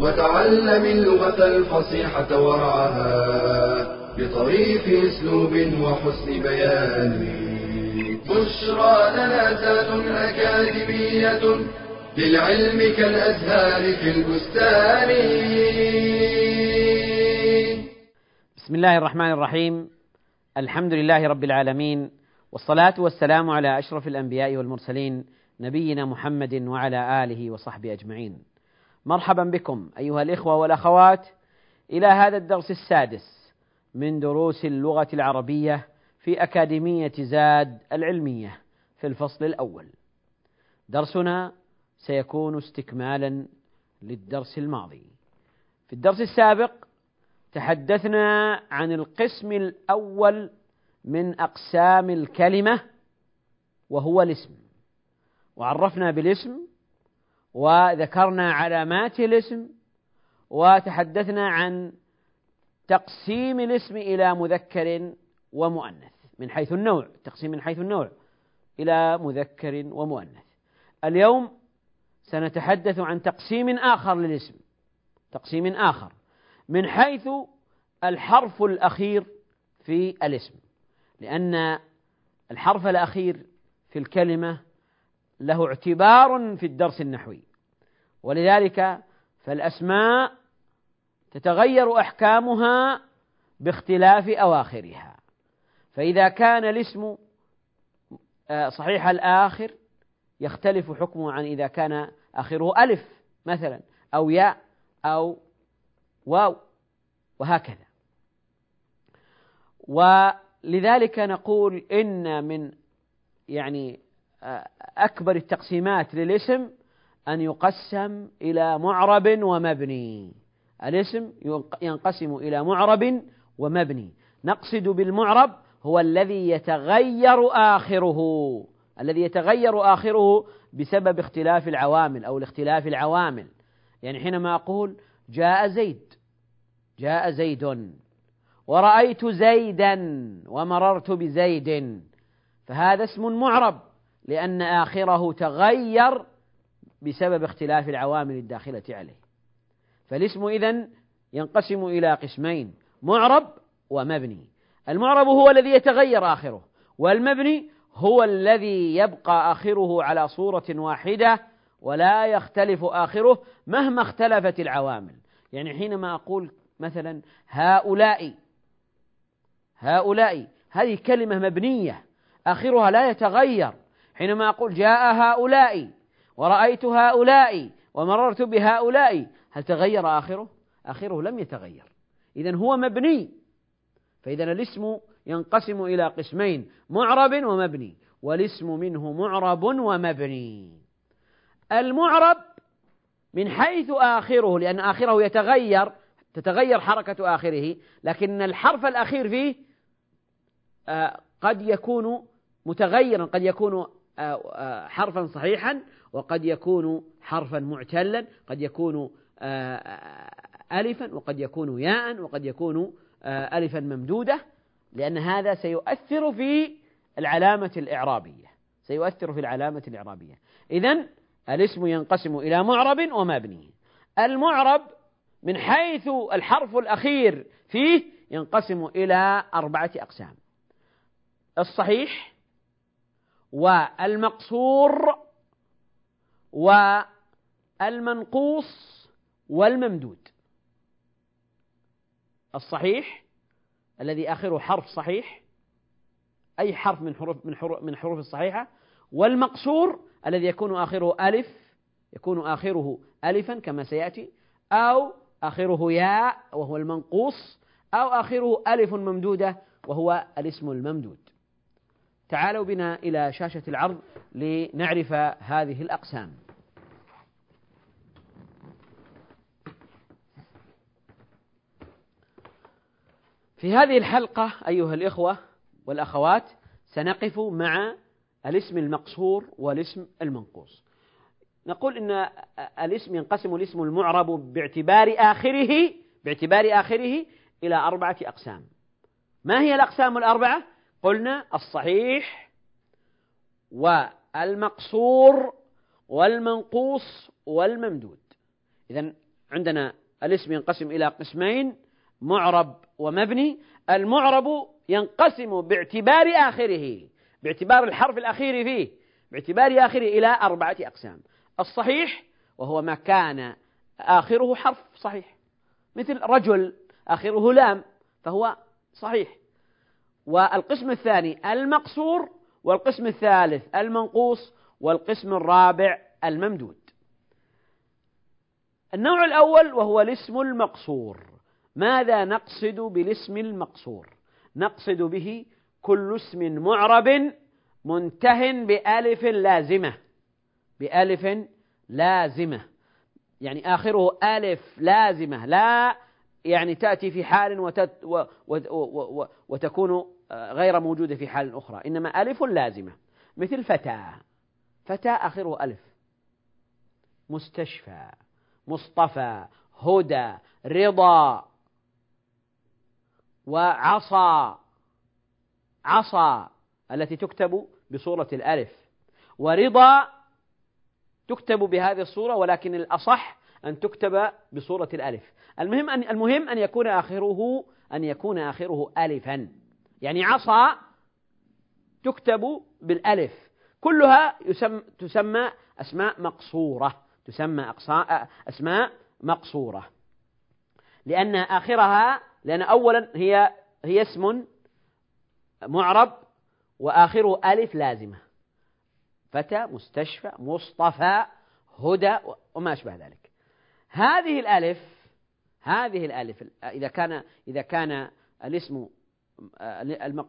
وتعلم اللغة الفصيحة ورعاها بطريف أسلوب وحسن بيان. بشرى لنا زاد أكاديمية للعلم كالأزهار في البستان. بسم الله الرحمن الرحيم. الحمد لله رب العالمين والصلاة والسلام على أشرف الأنبياء والمرسلين نبينا محمد وعلى آله وصحبه أجمعين. مرحبا بكم أيها الإخوة والأخوات إلى هذا الدرس السادس من دروس اللغة العربية في أكاديمية زاد العلمية في الفصل الأول. درسنا سيكون استكمالا للدرس الماضي. في الدرس السابق تحدثنا عن القسم الأول من أقسام الكلمة وهو الاسم وعرفنا بالاسم وذكرنا علامات الاسم وتحدثنا عن تقسيم الاسم إلى مذكر ومؤنث من حيث النوع تقسيم من حيث النوع إلى مذكر ومؤنث. اليوم سنتحدث عن تقسيم آخر للاسم تقسيم آخر من حيث الحرف الأخير في الاسم لأن الحرف الأخير في الكلمة له اعتبار في الدرس النحوي. ولذلك فالأسماء تتغير أحكامها باختلاف أواخرها. فإذا كان الاسم صحيح الآخر يختلف حكمه عن إذا كان آخره ألف مثلا أو ياء أو واو وهكذا. ولذلك نقول إن من يعني أكبر التقسيمات للاسم أن يقسم إلى معرب ومبني. الاسم ينقسم إلى معرب ومبني. نقصد بالمعرب هو الذي يتغير آخره. الذي يتغير آخره بسبب اختلاف العوامل أو الاختلاف العوامل. يعني حينما أقول جاء زيد جاء زيد ورأيت زيدا ومررت بزيد فهذا اسم معرب. لأن آخره تغير بسبب اختلاف العوامل الداخلة عليه. فالاسم إذن ينقسم إلى قسمين معرب ومبني. المعرب هو الذي يتغير آخره والمبني هو الذي يبقى آخره على صورة واحدة ولا يختلف آخره مهما اختلفت العوامل. يعني حينما أقول مثلا هؤلاء هؤلاء هذه كلمة مبنية آخرها لا يتغير. حينما أقول جاء هؤلاء ورأيت هؤلاء ومررت بهؤلاء هل تغير آخره؟ آخره لم يتغير. إذا هو مبني. فإذا الاسم ينقسم إلى قسمين معرب ومبني والاسم منه معرب ومبني. المعرب من حيث آخره لأن آخره يتغير تتغير حركة آخره لكن الحرف الأخير فيه قد يكون متغيرا قد يكون حرفا صحيحا وقد يكون حرفا معتلا قد يكون ألفا وقد يكون ياء وقد يكون ألفا ممدودة لأن هذا سيؤثر في العلامة الإعرابية. سيؤثر في العلامة الإعرابية. إذا الاسم ينقسم إلى معرب ومبني المعرب من حيث الحرف الأخير فيه ينقسم إلى أربعة أقسام. الصحيح والمقصور والمنقوص والممدود. الصحيح الذي آخره حرف صحيح أي حرف من حروف من حروف من حروف الصحيحة. والمقصور الذي يكون آخره ألف يكون آخره ألفا كما سيأتي أو آخره ياء وهو المنقوص أو آخره ألف ممدودة وهو الاسم الممدود. تعالوا بنا إلى شاشة العرض لنعرف هذه الأقسام. في هذه الحلقة أيها الإخوة والأخوات سنقف مع الاسم المقصور والاسم المنقوص. نقول إن الاسم ينقسم الاسم المعرب باعتبار آخره باعتبار آخره إلى أربعة أقسام. ما هي الأقسام الأربعة؟ قلنا الصحيح والمقصور والمنقوص والممدود. إذا عندنا الاسم ينقسم إلى قسمين معرب ومبني. المعرب ينقسم باعتبار آخره باعتبار الحرف الأخير فيه باعتبار آخره إلى أربعة أقسام. الصحيح وهو ما كان آخره حرف صحيح. مثل رجل آخره لام فهو صحيح. والقسم الثاني المقصور والقسم الثالث المنقوص والقسم الرابع الممدود. النوع الأول وهو الاسم المقصور. ماذا نقصد بالاسم المقصور؟ نقصد به كل اسم معرب منته بألف لازمة. بألف لازمة. يعني آخره ألف لازمة. لا يعني تأتي في حال وتت و و و وتكون غير موجودة في حال أخرى. إنما ألف لازمة. مثل فتى فتى آخره ألف. مستشفى مصطفى هدى رضا وعصا. عصا التي تكتب بصورة الألف. ورضا تكتب بهذه الصورة ولكن الأصح أن تكتب بصورة الألف. المهم أن المهم أن يكون آخره أن يكون آخره ألفا. يعني عصا تكتب بالألف. كلها يسمى تسمى أسماء مقصورة. تسمى أسماء مقصورة. لأن آخرها لأن أولا هي هي اسم معرب وآخره ألف لازمة. فتى مستشفى مصطفى هدى وما أشبه ذلك. هذه الألف هذه الألف إذا كان إذا كان الاسم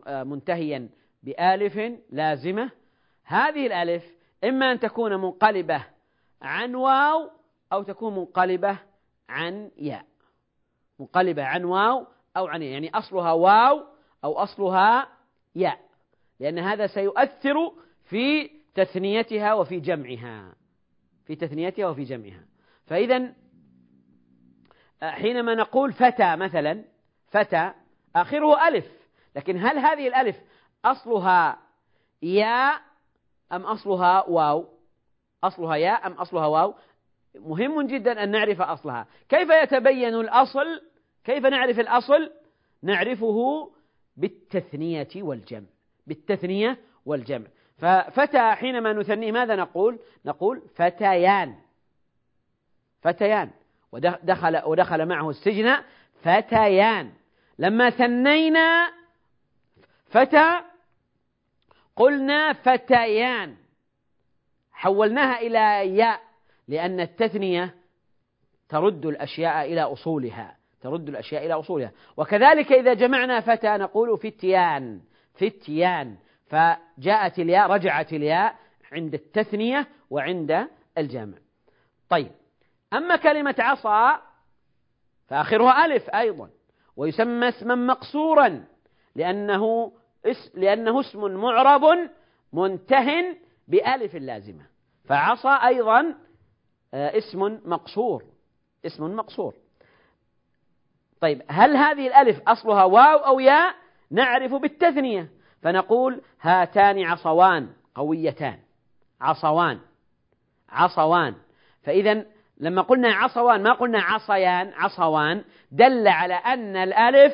منتهيا بألف لازمة هذه الألف إما أن تكون منقلبة عن واو أو تكون منقلبة عن ياء. منقلبة عن واو أو عن ياء يعني أصلها واو أو أصلها ياء لأن هذا سيؤثر في تثنيتها وفي جمعها في تثنيتها وفي جمعها. فإذا حينما نقول فتى مثلا فتى آخره ألف. لكن هل هذه الألف أصلها ياء أم أصلها واو؟ أصلها ياء أم أصلها واو؟ مهم جدا أن نعرف أصلها. كيف يتبين الأصل؟ كيف نعرف الأصل؟ نعرفه بالتثنية والجمع. بالتثنية والجمع. ففتى حينما نثنيه ماذا نقول؟ نقول فتيان. فتيان. ودخل ودخل معه السجن فتيان. لما ثنينا فتى قلنا فتيان. حولناها إلى ياء لأن التثنية ترد الأشياء إلى أصولها. ترد الأشياء إلى أصولها. وكذلك إذا جمعنا فتى نقول فتيان فتيان. فجاءت الياء رجعت الياء عند التثنية وعند الجمع طيب. أما كلمة عصا فآخرها ألف أيضا ويسمى اسما مقصورا لأنه لأنه اسم معرب منته بألف لازمة. فعصا أيضا آه، اسم مقصور اسم مقصور. طيب هل هذه الألف أصلها واو أو ياء؟ نعرف بالتثنية. فنقول هاتان عصوان قويتان. عصوان عصوان. فإذا لما قلنا عصوان ما قلنا عصيان عصوان دل على أن الألف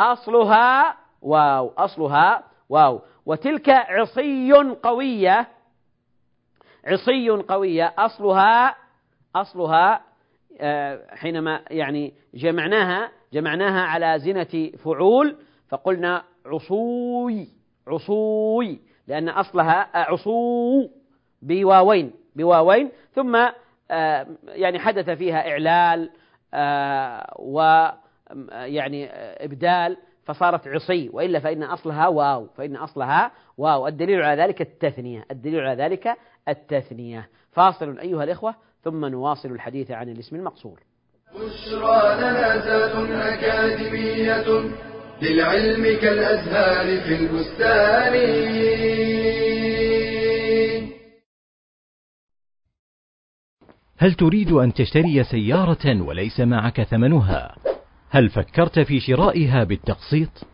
أصلها واو أصلها واو. وتلك عصي قوية عصي قوية أصلها أصلها آه، حينما يعني جمعناها جمعناها على زنة فعول فقلنا عصوي عصوي لأن أصلها عصو بواوين بواوين. ثم يعني حدث فيها إعلال آه، ويعني إبدال فصارت عصي وإلا فإن أصلها واو فإن أصلها واو. الدليل على ذلك التثنية الدليل على ذلك التثنية. فاصل أيها الإخوة ثم نواصل الحديث عن الاسم المقصور. بشرى لنا أكاديمية للعلم كالأزهار في البستان. هل تريد أن تشتري سيارة وليس معك ثمنها؟ هل فكرت في شرائها بالتقسيط؟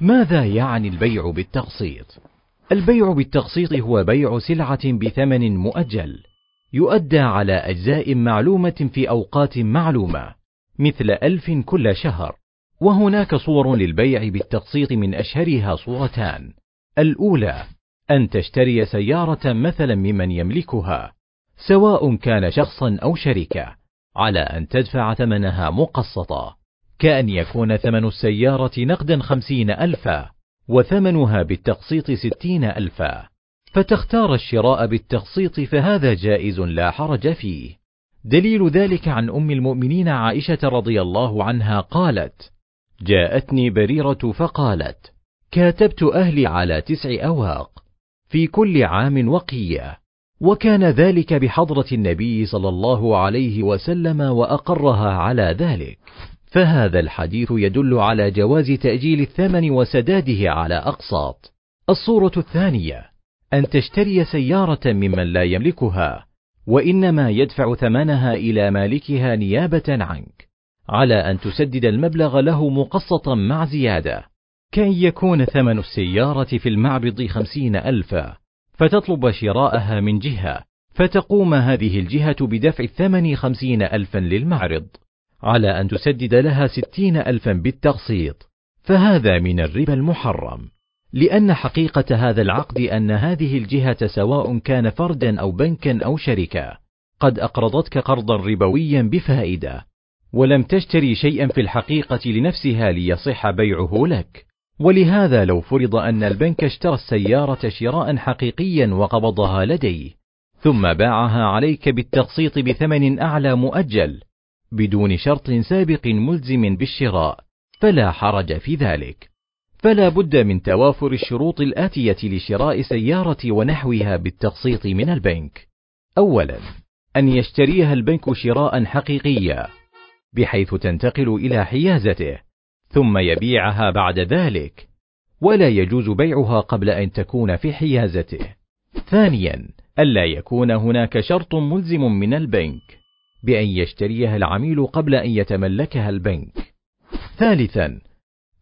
ماذا يعني البيع بالتقسيط؟ البيع بالتقسيط هو بيع سلعة بثمن مؤجل، يؤدى على أجزاء معلومة في أوقات معلومة، مثل ألف كل شهر، وهناك صور للبيع بالتقسيط من أشهرها صورتان، الأولى أن تشتري سيارة مثلا ممن يملكها، سواء كان شخصا أو شركة، على أن تدفع ثمنها مقسطا، كأن يكون ثمن السيارة نقدا خمسين ألفا، وثمنها بالتقسيط ستين ألفا، فتختار الشراء بالتقسيط فهذا جائز لا حرج فيه. دليل ذلك عن أم المؤمنين عائشة رضي الله عنها قالت: جاءتني بريرة فقالت: كاتبت أهلي على تسع أواق، في كل عام وقية، وكان ذلك بحضرة النبي صلى الله عليه وسلم وأقرها على ذلك. فهذا الحديث يدل على جواز تأجيل الثمن وسداده على أقساط. الصورة الثانية: أن تشتري سيارة ممن لا يملكها، وإنما يدفع ثمنها إلى مالكها نيابة عنك، على أن تسدد المبلغ له مقسطا مع زيادة، كأن يكون ثمن السيارة في المعرض خمسين ألفا، فتطلب شراءها من جهة، فتقوم هذه الجهة بدفع الثمن خمسين ألفا للمعرض، على أن تسدد لها ستين ألفا بالتقسيط، فهذا من الربا المحرم. لأن حقيقة هذا العقد أن هذه الجهة سواء كان فردا أو بنكا أو شركة قد أقرضتك قرضا ربويا بفائدة ولم تشتري شيئا في الحقيقة لنفسها ليصح بيعه لك ولهذا لو فرض أن البنك اشترى السيارة شراء حقيقيا وقبضها لديه ثم باعها عليك بالتقسيط بثمن أعلى مؤجل بدون شرط سابق ملزم بالشراء فلا حرج في ذلك فلا بد من توافر الشروط الآتية لشراء سيارة ونحوها بالتقسيط من البنك. أولا، أن يشتريها البنك شراء حقيقيا، بحيث تنتقل إلى حيازته، ثم يبيعها بعد ذلك، ولا يجوز بيعها قبل أن تكون في حيازته. ثانيا، ألا يكون هناك شرط ملزم من البنك بأن يشتريها العميل قبل أن يتملكها البنك. ثالثا،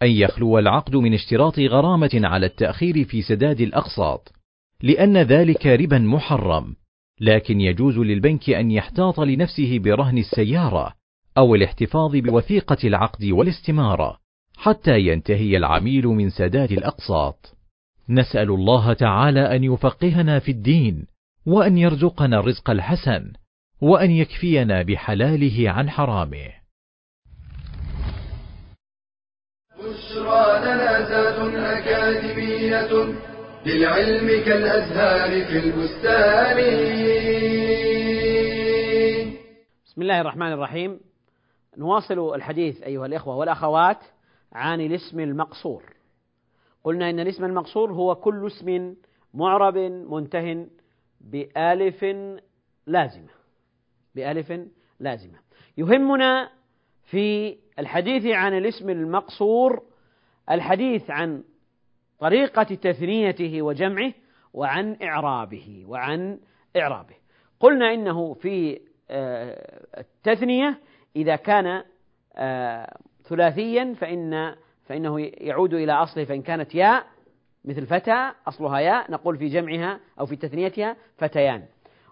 أن يخلو العقد من اشتراط غرامة على التأخير في سداد الأقساط، لأن ذلك ربا محرم، لكن يجوز للبنك أن يحتاط لنفسه برهن السيارة أو الاحتفاظ بوثيقة العقد والاستمارة، حتى ينتهي العميل من سداد الأقساط. نسأل الله تعالى أن يفقهنا في الدين، وأن يرزقنا الرزق الحسن، وأن يكفينا بحلاله عن حرامه. بشرى لنا زاد أكاديمية للعلم كالأزهار في البستان بسم الله الرحمن الرحيم نواصل الحديث أيها الإخوة والأخوات عن الاسم المقصور. قلنا إن الاسم المقصور هو كل اسم معرب منته بألف لازمة بألف لازمة. يهمنا في الحديث عن الاسم المقصور الحديث عن طريقة تثنيته وجمعه وعن إعرابه وعن إعرابه. قلنا إنه في آه، التثنية إذا كان آه، ثلاثيا فإن فإنه يعود إلى أصله فإن كانت ياء مثل فتى أصلها ياء نقول في جمعها أو في تثنيتها فتيان.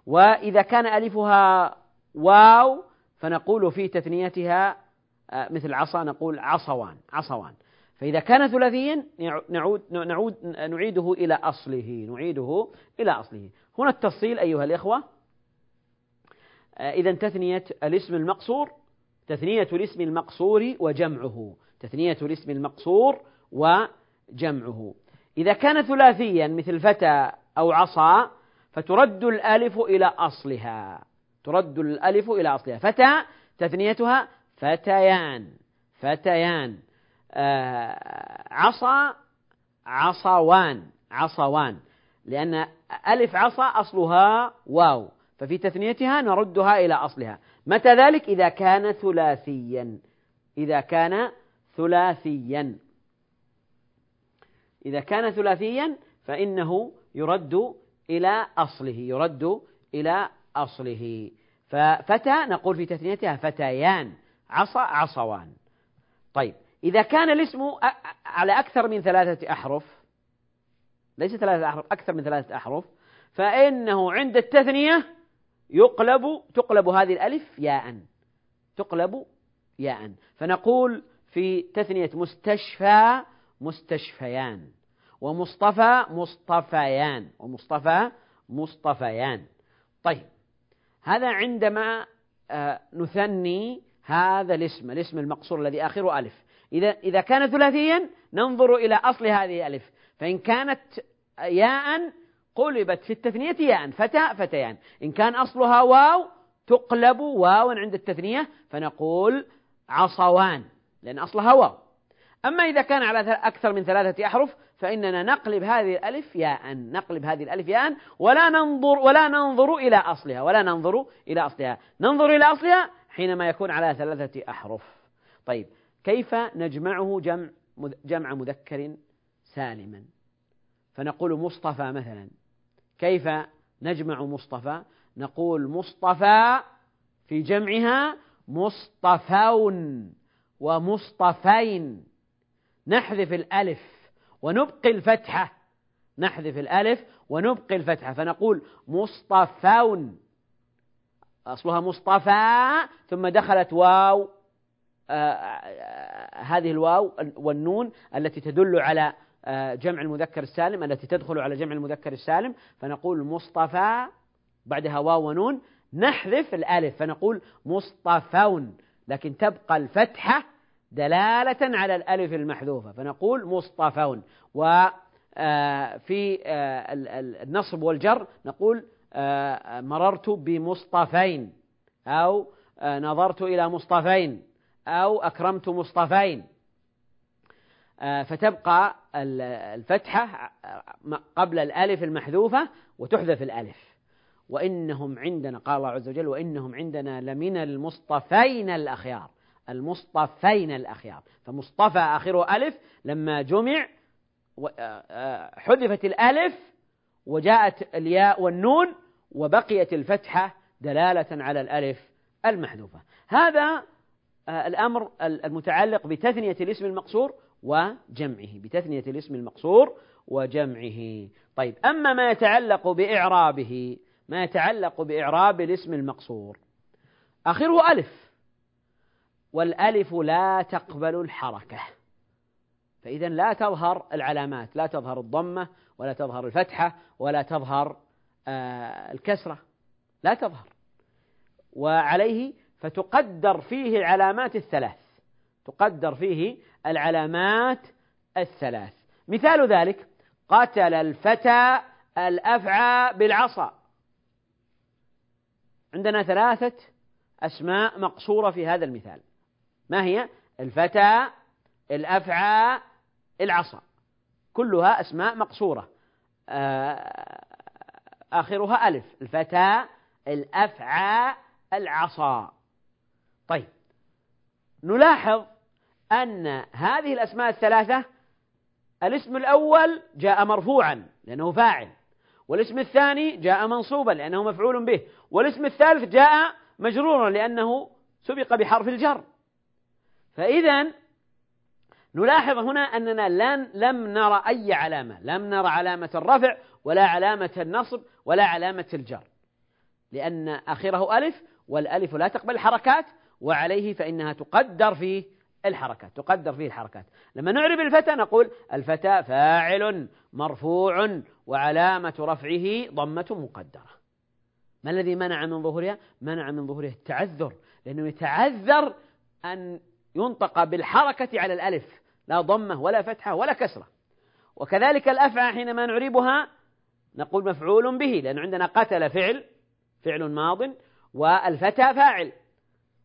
وإذا كان ألفها واو فنقول في تثنيتها آه، مثل عصا نقول عصوان عصوان. فإذا كان ثلاثيا نعود نعود نعيده إلى أصله نعيده إلى أصله. هنا التفصيل أيها الإخوة. آه، إذا تثنية الاسم المقصور. تثنية الاسم المقصور وجمعه. تثنية الاسم المقصور وجمعه. إذا كان ثلاثيا مثل فتى أو عصا فترد الألف إلى أصلها. ترد الألف إلى أصلها. فتى تثنيتها فتيان. فتيان. آه عصا عصوان. عصوان. لأن ألف عصا أصلها واو. ففي تثنيتها نردها إلى أصلها. متى ذلك؟ إذا كان ثلاثيا. إذا كان ثلاثيا. إذا كان ثلاثيا فإنه يرد إلى أصله يرد إلى أصله. ففتى نقول في تثنيتها فتيان عصا عصوان. طيب إذا كان الاسم على أكثر من ثلاثة أحرف ليس ثلاثة أحرف أكثر من ثلاثة أحرف فإنه عند التثنية يقلب تقلب هذه الألف ياء. تقلب ياء. فنقول في تثنية مستشفى مستشفيان ومصطفى مصطفيان ومصطفى مصطفيان. طيب هذا عندما آه، نثني هذا الاسم الاسم المقصور الذي آخره ألف. إذا إذا كان ثلاثيا ننظر إلى أصل هذه الألف. فإن كانت ياء قلبت في التثنية ياء فتى فتيان. إن كان أصلها واو تقلب واوا عند التثنية فنقول عصوان لأن أصلها واو. أما إذا كان على أكثر من ثلاثة أحرف فإننا نقلب هذه الألف ياء نقلب هذه الألف ياء ولا ننظر ولا ننظر إلى أصلها ولا ننظر إلى أصلها. ننظر إلى أصلها حينما يكون على ثلاثة أحرف. طيب كيف نجمعه جمع جمع مذكر سالما؟ فنقول مصطفى مثلا. كيف نجمع مصطفى؟ نقول مصطفى في جمعها مصطفون ومصطفين. نحذف الألف ونبقي الفتحة. نحذف الألف ونبقي الفتحة. فنقول مصطفون أصلها مصطفى ثم دخلت واو آه، آه، هذه الواو والنون التي تدل على آه، جمع المذكر السالم التي تدخل على جمع المذكر السالم فنقول مصطفى بعدها واو ونون نحذف الألف فنقول مصطفون لكن تبقى الفتحة دلالة على الألف المحذوفة فنقول مصطفون. وفي النصب والجر نقول مررت بمصطفين أو نظرت إلى مصطفين أو أكرمت مصطفين. آه، فتبقى الفتحة قبل الألف المحذوفة وتحذف الألف. وإنهم عندنا قال الله عز وجل وإنهم عندنا لمن المصطفين الأخيار. المصطفين الأخيار. فمصطفى آخره ألف لما جمع آه، آه، حذفت الألف وجاءت الياء والنون وبقيت الفتحة دلالة على الألف المحذوفة. هذا الأمر المتعلق بتثنية الاسم المقصور وجمعه بتثنية الاسم المقصور وجمعه. طيب أما ما يتعلق بإعرابه ما يتعلق بإعراب الاسم المقصور آخره ألف والألف لا تقبل الحركة. فإذا لا تظهر العلامات لا تظهر الضمة ولا تظهر الفتحة ولا تظهر آه، الكسرة لا تظهر. وعليه فتقدر فيه العلامات الثلاث. تقدر فيه العلامات الثلاث. مثال ذلك قتل الفتى الأفعى بالعصا. عندنا ثلاثة أسماء مقصورة في هذا المثال. ما هي؟ الفتى الأفعى العصا. كلها أسماء مقصورة. آه، آخرها ألف. الفتى الأفعى العصا. طيب نلاحظ أن هذه الأسماء الثلاثة الاسم الأول جاء مرفوعا لأنه فاعل والاسم الثاني جاء منصوبا لأنه مفعول به والاسم الثالث جاء مجرورا لأنه سبق بحرف الجر. فإذا نلاحظ هنا أننا لن لم نرى أي علامة لم نرى علامة الرفع ولا علامة النصب ولا علامة الجر لأن آخره ألف والألف لا تقبل الحركات وعليه فإنها تقدر في الحركات تقدر فيه الحركات. لما نعرب الفتى نقول الفتى فاعل مرفوع وعلامة رفعه ضمة مقدرة. ما الذي منع من ظهورها؟ منع من ظهورها التعذر لأنه يتعذر أن ينطق بالحركة على الألف لا ضمة ولا فتحة ولا كسرة. وكذلك الأفعى حينما نعربها نقول مفعول به لأن عندنا قتل فعل فعل ماض والفتى فاعل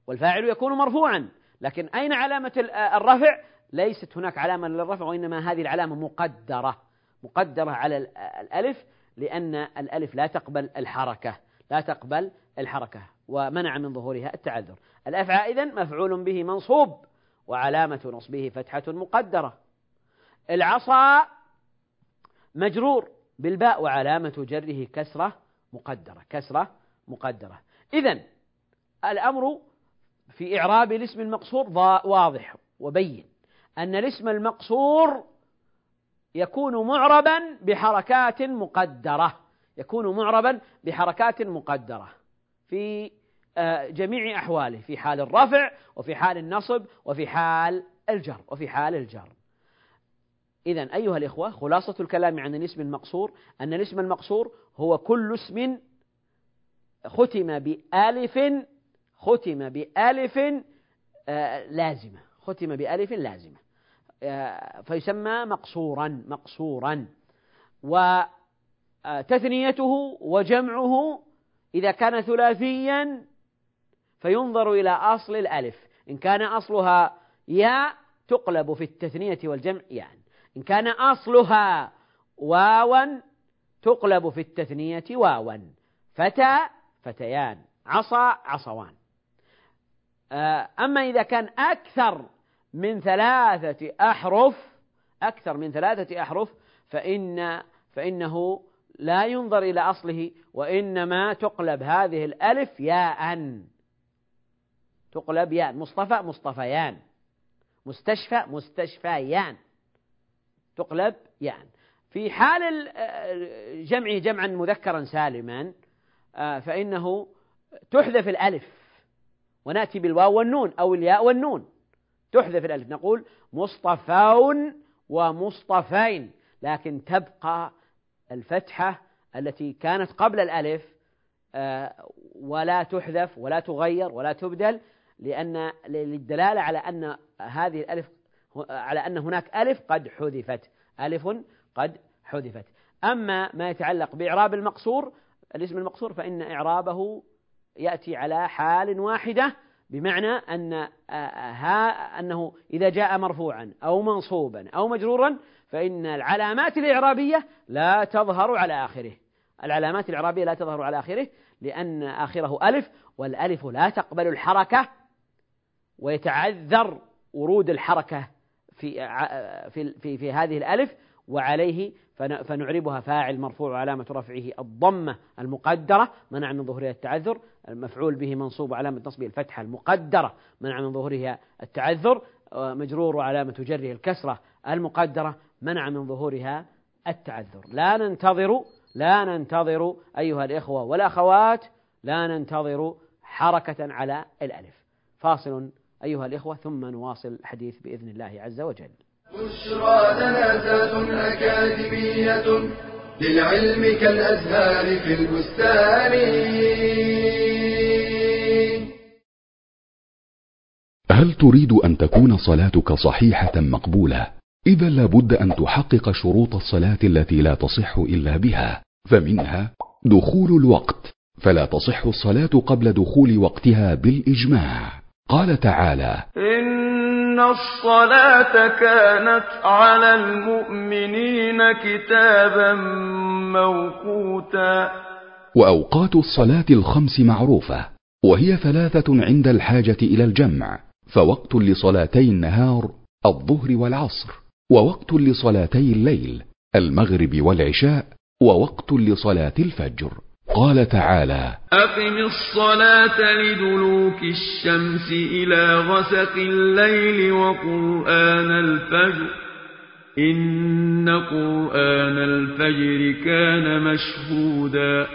والفاعل يكون مرفوعا. لكن أين علامة الرفع؟ ليست هناك علامة للرفع وإنما هذه العلامة مقدرة مقدرة على الألف لأن الألف لا تقبل الحركة لا تقبل الحركة ومنع من ظهورها التعذر. الأفعى إذن مفعول به منصوب وعلامة نصبه فتحة مقدرة. العصا مجرور بالباء وعلامة جره كسرة مقدرة كسرة مقدرة. إذا الأمر في إعراب الاسم المقصور واضح وبين أن الاسم المقصور يكون معربا بحركات مقدرة يكون معربا بحركات مقدرة في آه، جميع أحواله في حال الرفع وفي حال النصب وفي حال الجر وفي حال الجر. إذا أيها الإخوة خلاصة الكلام عن الاسم المقصور أن الاسم المقصور هو كل اسم ختم بألف ختم بألف آه، لازمة. ختم بألف لازمة. آه، فيسمى مقصورا مقصورا. وتثنيته وجمعه إذا كان ثلاثيا فينظر إلى أصل الألف. إن كان أصلها ياء تقلب في التثنية والجمع يعني إن كان أصلها واوا تقلب في التثنية واوا. فتى فتيان. عصا عصوان. آه، أما إذا كان أكثر من ثلاثة أحرف أكثر من ثلاثة أحرف فإن فإنه لا ينظر إلى أصله وإنما تقلب هذه الألف ياء. تقلب ياء. مصطفى مصطفيان. مستشفى مستشفيان. تقلب ياء. في حال جمعه جمعا مذكرا سالما آه، فإنه تحذف الألف. ونأتي بالواو والنون أو الياء والنون. تحذف الألف. نقول مصطفون ومصطفين. لكن تبقى الفتحة التي كانت قبل الألف آه، ولا تحذف ولا تغير ولا تبدل لأن للدلالة على أن هذه الألف على أن هناك ألف قد حذفت. ألف قد حذفت. أما ما يتعلق بإعراب المقصور الاسم المقصور فإن إعرابه يأتي على حال واحدة بمعنى أن ها أنه إذا جاء مرفوعا أو منصوبا أو مجرورا فإن العلامات الإعرابية لا تظهر على آخره. العلامات الإعرابية لا تظهر على آخره لأن آخره ألف والألف لا تقبل الحركة ويتعذر ورود الحركة في في في, في هذه الألف. وعليه فنعربها فاعل مرفوع وعلامة رفعه الضمة المقدرة منع من ظهورها التعذر. المفعول به منصوب وعلامة نصبه الفتحة المقدرة منع من ظهورها التعذر. مجرور وعلامة جره الكسرة المقدرة منع من ظهورها التعذر. لا ننتظر لا ننتظر أيها الإخوة والأخوات لا ننتظر حركة على الألف. فاصل أيها الإخوة ثم نواصل الحديث بإذن الله عز وجل. بشرى لنا أكاديمية للعلم كالأزهار في البستان هل تريد أن تكون صلاتك صحيحة مقبولة؟ إذا لابد أن تحقق شروط الصلاة التي لا تصح إلا بها، فمنها دخول الوقت، فلا تصح الصلاة قبل دخول وقتها بالإجماع. قال تعالى: إن الصلاة كانت على المؤمنين كتابا موقوتا. وأوقات الصلاة الخمس معروفة، وهي ثلاثة عند الحاجة إلى الجمع، فوقت لصلاتي النهار الظهر والعصر ووقت لصلاتي الليل المغرب والعشاء ووقت لصلاة الفجر قال تعالى أقم الصلاة لدلوك الشمس إلى غسق الليل وقرآن الفجر. إن قرآن الفجر كان مشهودا.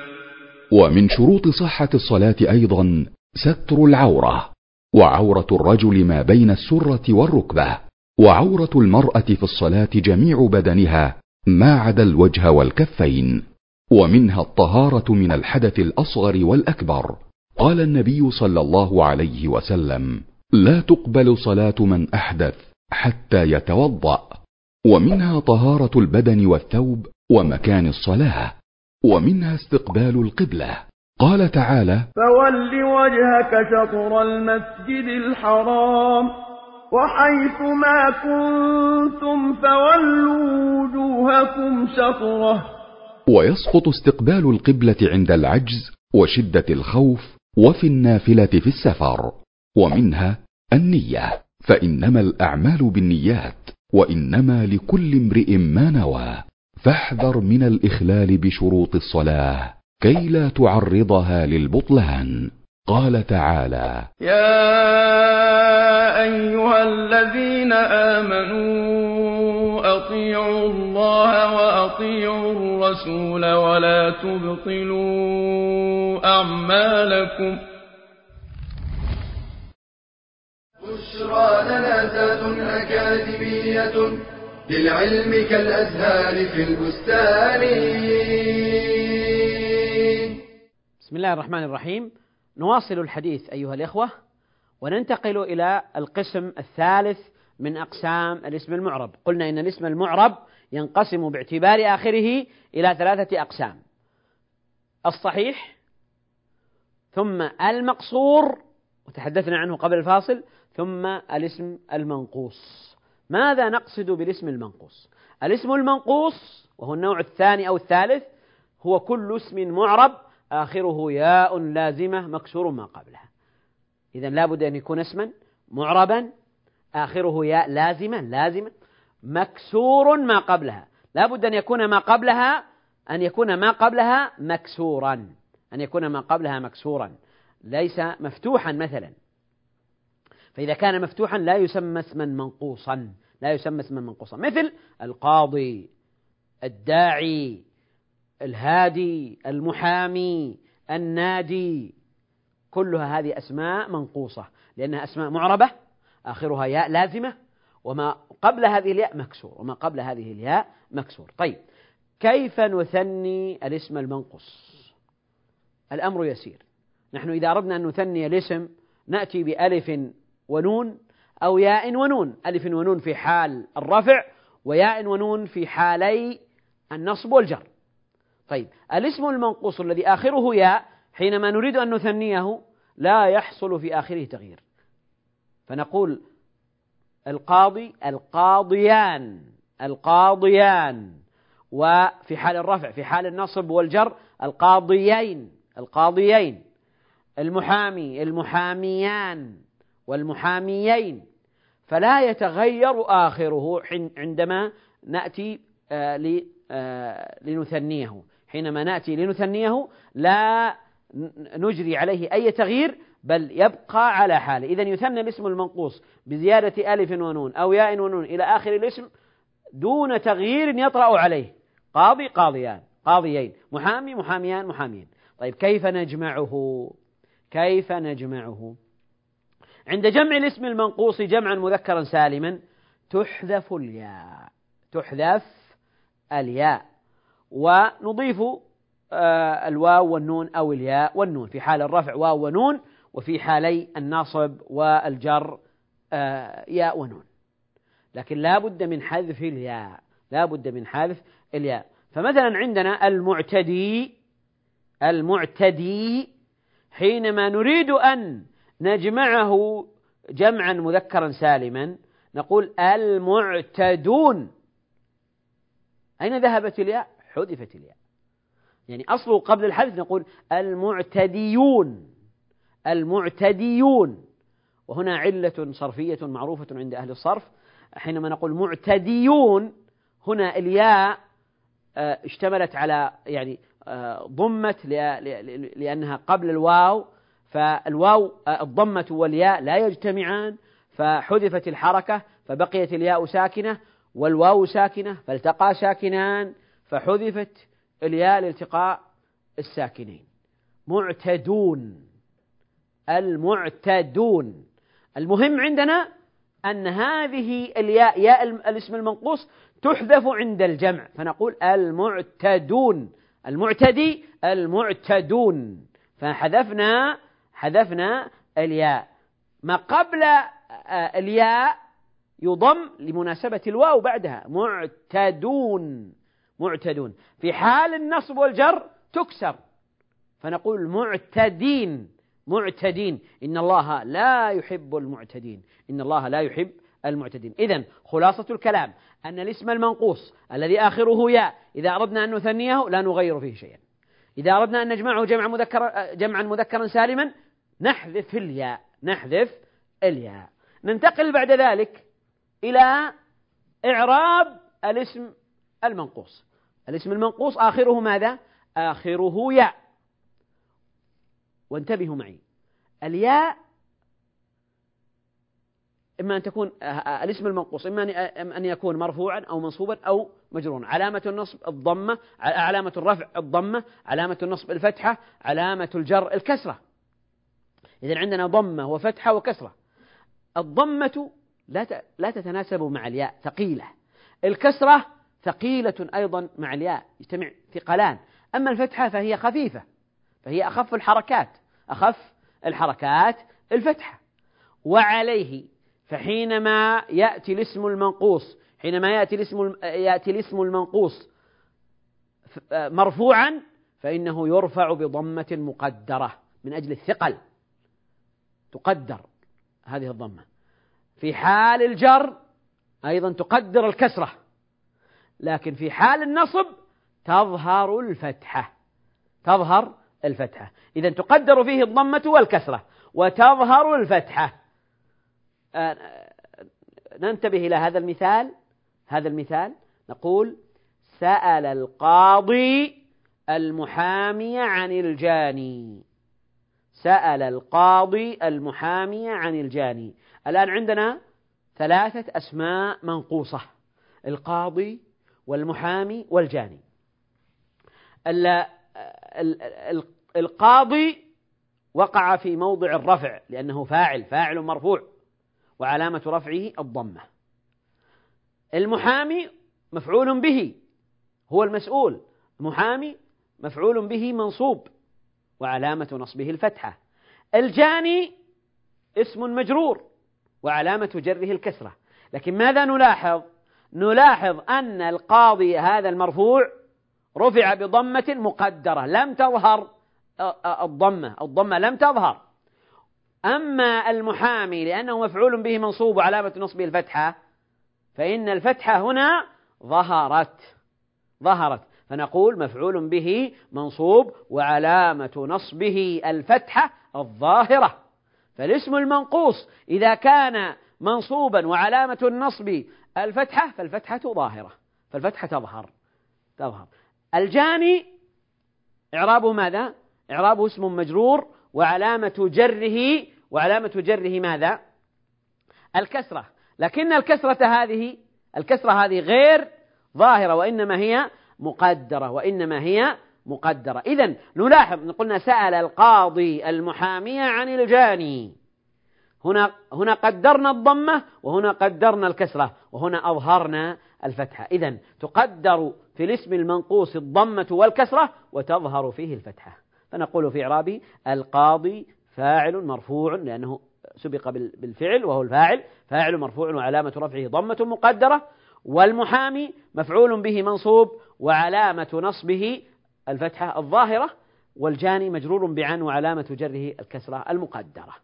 ومن شروط صحة الصلاة أيضا ستر العورة وعورة الرجل ما بين السرة والركبة وعورة المرأة في الصلاة جميع بدنها ما عدا الوجه والكفين. ومنها الطهارة من الحدث الأصغر والأكبر. قال النبي صلى الله عليه وسلم لا تقبل صلاة من أحدث حتى يتوضأ. ومنها طهارة البدن والثوب ومكان الصلاة. ومنها استقبال القبلة. قال تعالى فول وجهك شطر المسجد الحرام وحيث ما كنتم فولوا وجوهكم شطرة. ويسقط استقبال القبلة عند العجز وشدة الخوف وفي النافلة في السفر ومنها النية فإنما الأعمال بالنيات وإنما لكل امرئ ما نوى. فاحذر من الإخلال بشروط الصلاة كي لا تعرضها للبطلان. قال تعالى يا أيها الذين آمنوا أطيعوا الله وأطيعوا الرسول ولا تبطلوا أعمالكم. بشرى لنا ذات أكاديمية للعلم كالأزهار في البستان. بسم الله الرحمن الرحيم. نواصل الحديث أيها الإخوة وننتقل إلى القسم الثالث من أقسام الاسم المعرب. قلنا إن الاسم المعرب ينقسم باعتبار آخره إلى ثلاثة أقسام. الصحيح ثم المقصور وتحدثنا عنه قبل الفاصل ثم الاسم المنقوص. ماذا نقصد بالاسم المنقوص؟ الاسم المنقوص وهو النوع الثاني أو الثالث هو كل اسم معرب آخره ياء لازمة مكسور ما قبلها. إذا لابد أن يكون اسما معربا آخره ياء لازمة لازمة مكسور ما قبلها. لابد أن يكون ما قبلها أن يكون ما قبلها مكسورا. أن يكون ما قبلها مكسورا. ليس مفتوحا مثلا. فإذا كان مفتوحا لا يسمى اسما منقوصا. لا يسمى اسما منقوصا. مثل القاضي الداعي الهادي المحامي النادي. كلها هذه أسماء منقوصة. لأنها أسماء معربة آخرها ياء لازمة. وما قبل هذه الياء مكسور وما قبل هذه الياء مكسور. طيب كيف نثني الاسم المنقوص؟ الأمر يسير. نحن إذا أردنا أن نثني الاسم نأتي بألف ونون أو ياء ونون. ألف ونون في حال الرفع وياء ونون في حالي النصب والجر. طيب الاسم المنقوص الذي آخره ياء حينما نريد أن نثنيه لا يحصل في آخره تغيير. فنقول القاضي القاضيان القاضيان. وفي حال الرفع في حال النصب والجر القاضيين القاضيين. المحامي المحاميان والمحاميين. فلا يتغير آخره عندما نأتي آه، آه، لنثنيه. حينما نأتي لنثنيه لا نجري عليه أي تغيير بل يبقى على حاله. إذا يثنى الاسم المنقوص بزيادة ألف ونون أو ياء ونون إلى آخر الاسم دون تغيير يطرأ عليه. قاضي قاضيان قاضيين محامي محاميان محاميين طيب كيف نجمعه؟ كيف نجمعه؟ عند جمع الاسم المنقوص جمعا مذكرا سالما تحذف الياء تحذف الياء. ونضيف آه، الواو والنون أو الياء والنون. في حال الرفع واو ونون وفي حالي الناصب والجر آه، ياء ونون. لكن لا بد من حذف الياء لا بد من حذف الياء. فمثلا عندنا المعتدي المعتدي حينما نريد أن نجمعه جمعا مذكرا سالما نقول المعتدون. أين ذهبت الياء؟ حذفت الياء. يعني أصله قبل الحذف نقول المعتديون. المعتديون. وهنا علة صرفية معروفة عند أهل الصرف. حينما نقول معتديون هنا الياء آه، اشتملت على يعني آه، ضمت لأنها قبل الواو. فالواو آه، الضمة والياء لا يجتمعان. فحذفت الحركة فبقيت الياء ساكنة والواو ساكنة فالتقى ساكنان. فحذفت الياء لالتقاء الساكنين. معتدون. المعتدون. المهم عندنا أن هذه الياء ياء الاسم المنقوص تحذف عند الجمع فنقول المعتدون. المعتدي المعتدون. فحذفنا حذفنا الياء. ما قبل آه، الياء يضم لمناسبة الواو بعدها. معتدون. معتدون. في حال النصب والجر تكسر. فنقول معتدين. معتدين. إن الله لا يحب المعتدين. إن الله لا يحب المعتدين. إذا خلاصة الكلام. أن الاسم المنقوص الذي آخره ياء إذا أردنا أن نثنيه لا نغير فيه شيئا. إذا أردنا أن نجمعه جمع مذكر جمعا مذكرا سالما نحذف الياء. نحذف الياء. ننتقل بعد ذلك إلى إعراب الاسم المنقوص. الاسم المنقوص آخره ماذا؟ آخره ياء. وانتبهوا معي. الياء إما أن تكون الاسم المنقوص إما أن يكون مرفوعا أو منصوبا أو مجرورا. علامة النصب الضمة علامة الرفع الضمة علامة النصب الفتحة علامة الجر الكسرة. إذا عندنا ضمة وفتحة وكسرة. الضمة لا لا تتناسب مع الياء ثقيلة. الكسرة ثقيلة أيضا مع الياء يجتمع ثقلان. أما الفتحة فهي خفيفة فهي أخف الحركات. أخف الحركات الفتحة. وعليه فحينما يأتي الاسم المنقوص حينما يأتي الاسم يأتي الاسم المنقوص مرفوعا فإنه يرفع بضمة مقدرة من أجل الثقل. تقدر هذه الضمة. في حال الجر أيضا تقدر الكسرة. لكن في حال النصب تظهر الفتحة. تظهر الفتحة. إذا تقدر فيه الضمة والكسرة وتظهر الفتحة. آه، ننتبه إلى هذا المثال. هذا المثال نقول سأل القاضي المحامي عن الجاني. سأل القاضي المحامي عن الجاني. الآن عندنا ثلاثة أسماء منقوصة القاضي والمحامي والجاني. القاضي وقع في موضع الرفع لأنه فاعل فاعل مرفوع وعلامة رفعه الضمة. المحامي مفعول به هو المسؤول محامي مفعول به منصوب وعلامة نصبه الفتحة. الجاني اسم مجرور وعلامة جره الكسرة. لكن ماذا نلاحظ؟ نلاحظ أن القاضي هذا المرفوع رفع بضمة مقدرة لم تظهر الضمة. الضمة لم تظهر. أما المحامي لأنه مفعول به منصوب وعلامة نصبه الفتحة فإن الفتحة هنا ظهرت. ظهرت. فنقول مفعول به منصوب وعلامة نصبه الفتحة الظاهرة. فالاسم المنقوص إذا كان منصوبا وعلامة النصب الفتحة فالفتحة ظاهرة. فالفتحة تظهر. تظهر. الجاني إعرابه ماذا؟ إعرابه اسم مجرور وعلامة جره وعلامة جره ماذا؟ الكسرة. لكن الكسرة هذه الكسرة هذه غير ظاهرة وإنما هي مقدرة وإنما هي مقدرة. إذا نلاحظ قلنا سأل القاضي المحامي عن الجاني. هنا هنا قدرنا الضمة وهنا قدرنا الكسرة وهنا أظهرنا الفتحة. إذا تقدر في الاسم المنقوص الضمة والكسرة وتظهر فيه الفتحة. فنقول في إعرابه القاضي فاعل مرفوع لأنه سبق بالفعل وهو الفاعل فاعل مرفوع وعلامة رفعه ضمة مقدرة والمحامي مفعول به منصوب وعلامة نصبه الفتحة الظاهرة والجاني مجرور بعن وعلامة جره الكسرة المقدرة.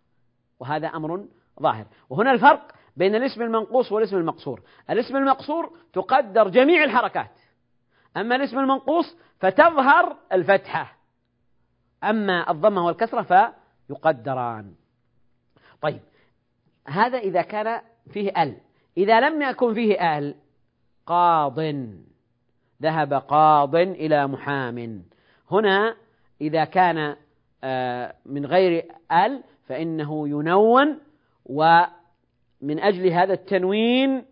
وهذا أمر ظاهر. وهنا الفرق بين الاسم المنقوص والاسم المقصور. الاسم المقصور تقدر جميع الحركات أما الاسم المنقوص فتظهر الفتحة. أما الضمة والكسرة فيقدران. طيب هذا إذا كان فيه ال. إذا لم يكن فيه ال قاض. ذهب قاض إلى محام. هنا إذا كان آه، من غير ال فإنه ينون ومن أجل هذا التنوين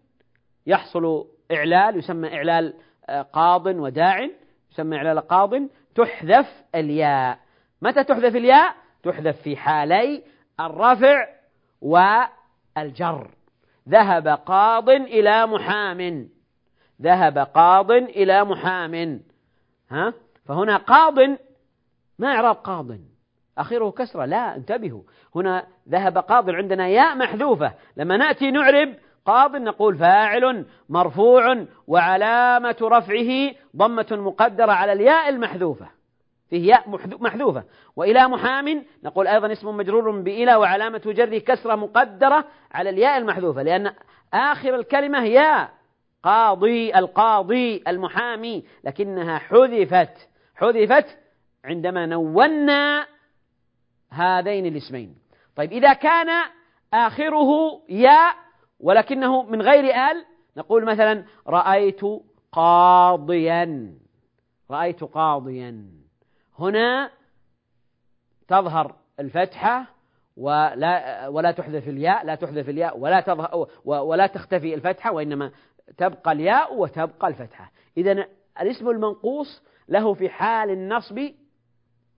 يحصل إعلال يسمى إعلال آه، قاض وداع يسمى إعلال قاض تحذف الياء. متى تحذف الياء؟ تحذف في حالي الرفع والجر. ذهب قاض إلى محام. ذهب قاض إلى محام. ها؟ فهنا قاض ما إعراب قاض. أخيره كسرة لا انتبهوا. هنا ذهب قاض عندنا ياء محذوفة. لما نأتي نعرب قاض نقول فاعل مرفوع وعلامة رفعه ضمة مقدرة على الياء المحذوفة. فيه ياء محذوفة. وإلى محام نقول أيضا اسم مجرور بإلى وعلامة جره كسرة مقدرة على الياء المحذوفة لأن آخر الكلمة ياء. قاضي القاضي المحامي لكنها حذفت. حذفت عندما نونا هذين الاسمين. طيب إذا كان آخره ياء ولكنه من غير آل نقول مثلا رأيت قاضيا. رأيت قاضيا. هنا تظهر الفتحة ولا ولا تحذف الياء لا تحذف الياء ولا تظهر ولا تختفي الفتحة وإنما تبقى الياء وتبقى الفتحة. إذا الاسم المنقوص له في حال النصب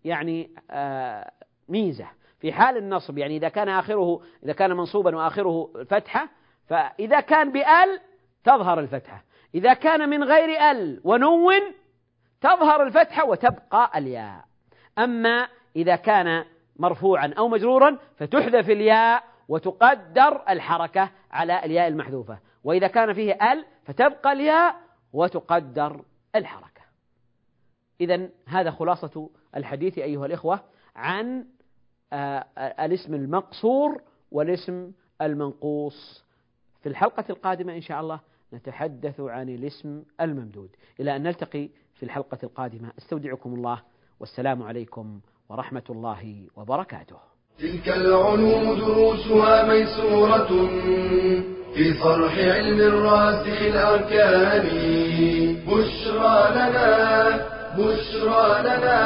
يعني آه، ميزة. في حال النصب يعني إذا كان آخره إذا كان منصوبا وآخره فتحة فإذا كان بأل تظهر الفتحة. إذا كان من غير آل ونون تظهر الفتحة وتبقى الياء. أما إذا كان مرفوعا أو مجرورا فتحذف الياء وتقدر الحركة على الياء المحذوفة. وإذا كان فيه ال فتبقى الياء وتقدر الحركة. إذا هذا خلاصة الحديث أيها الإخوة عن آه، الاسم المقصور والاسم المنقوص. في الحلقة القادمة إن شاء الله نتحدث عن الاسم الممدود. إلى أن نلتقي في الحلقة القادمة. أستودعكم الله. والسلام عليكم ورحمة الله وبركاته. تلك العلوم دروسها ميسورة في صرح علم الراسخ الأركان. بشرى لنا بشرى لنا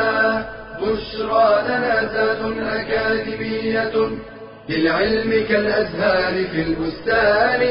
بشرى لنا زاد أكاديمية للعلم كالأزهار في البستان.